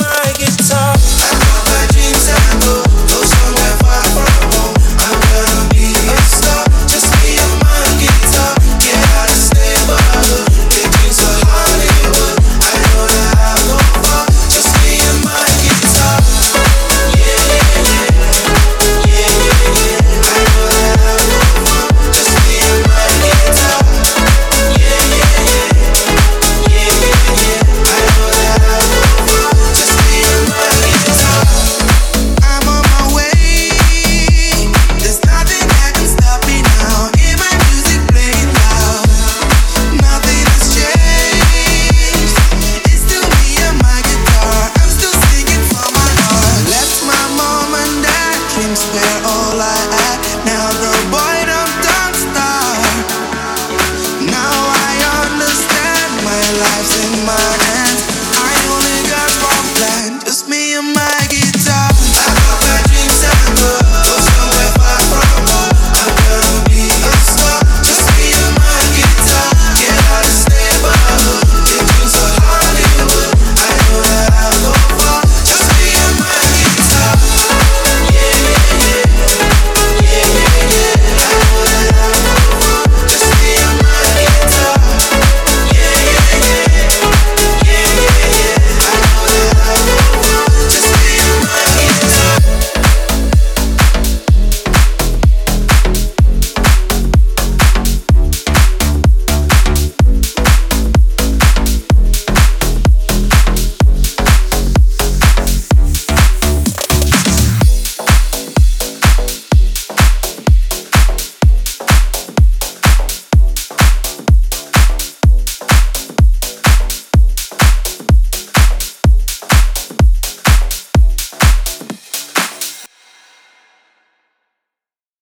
my guitar. I got my dreams and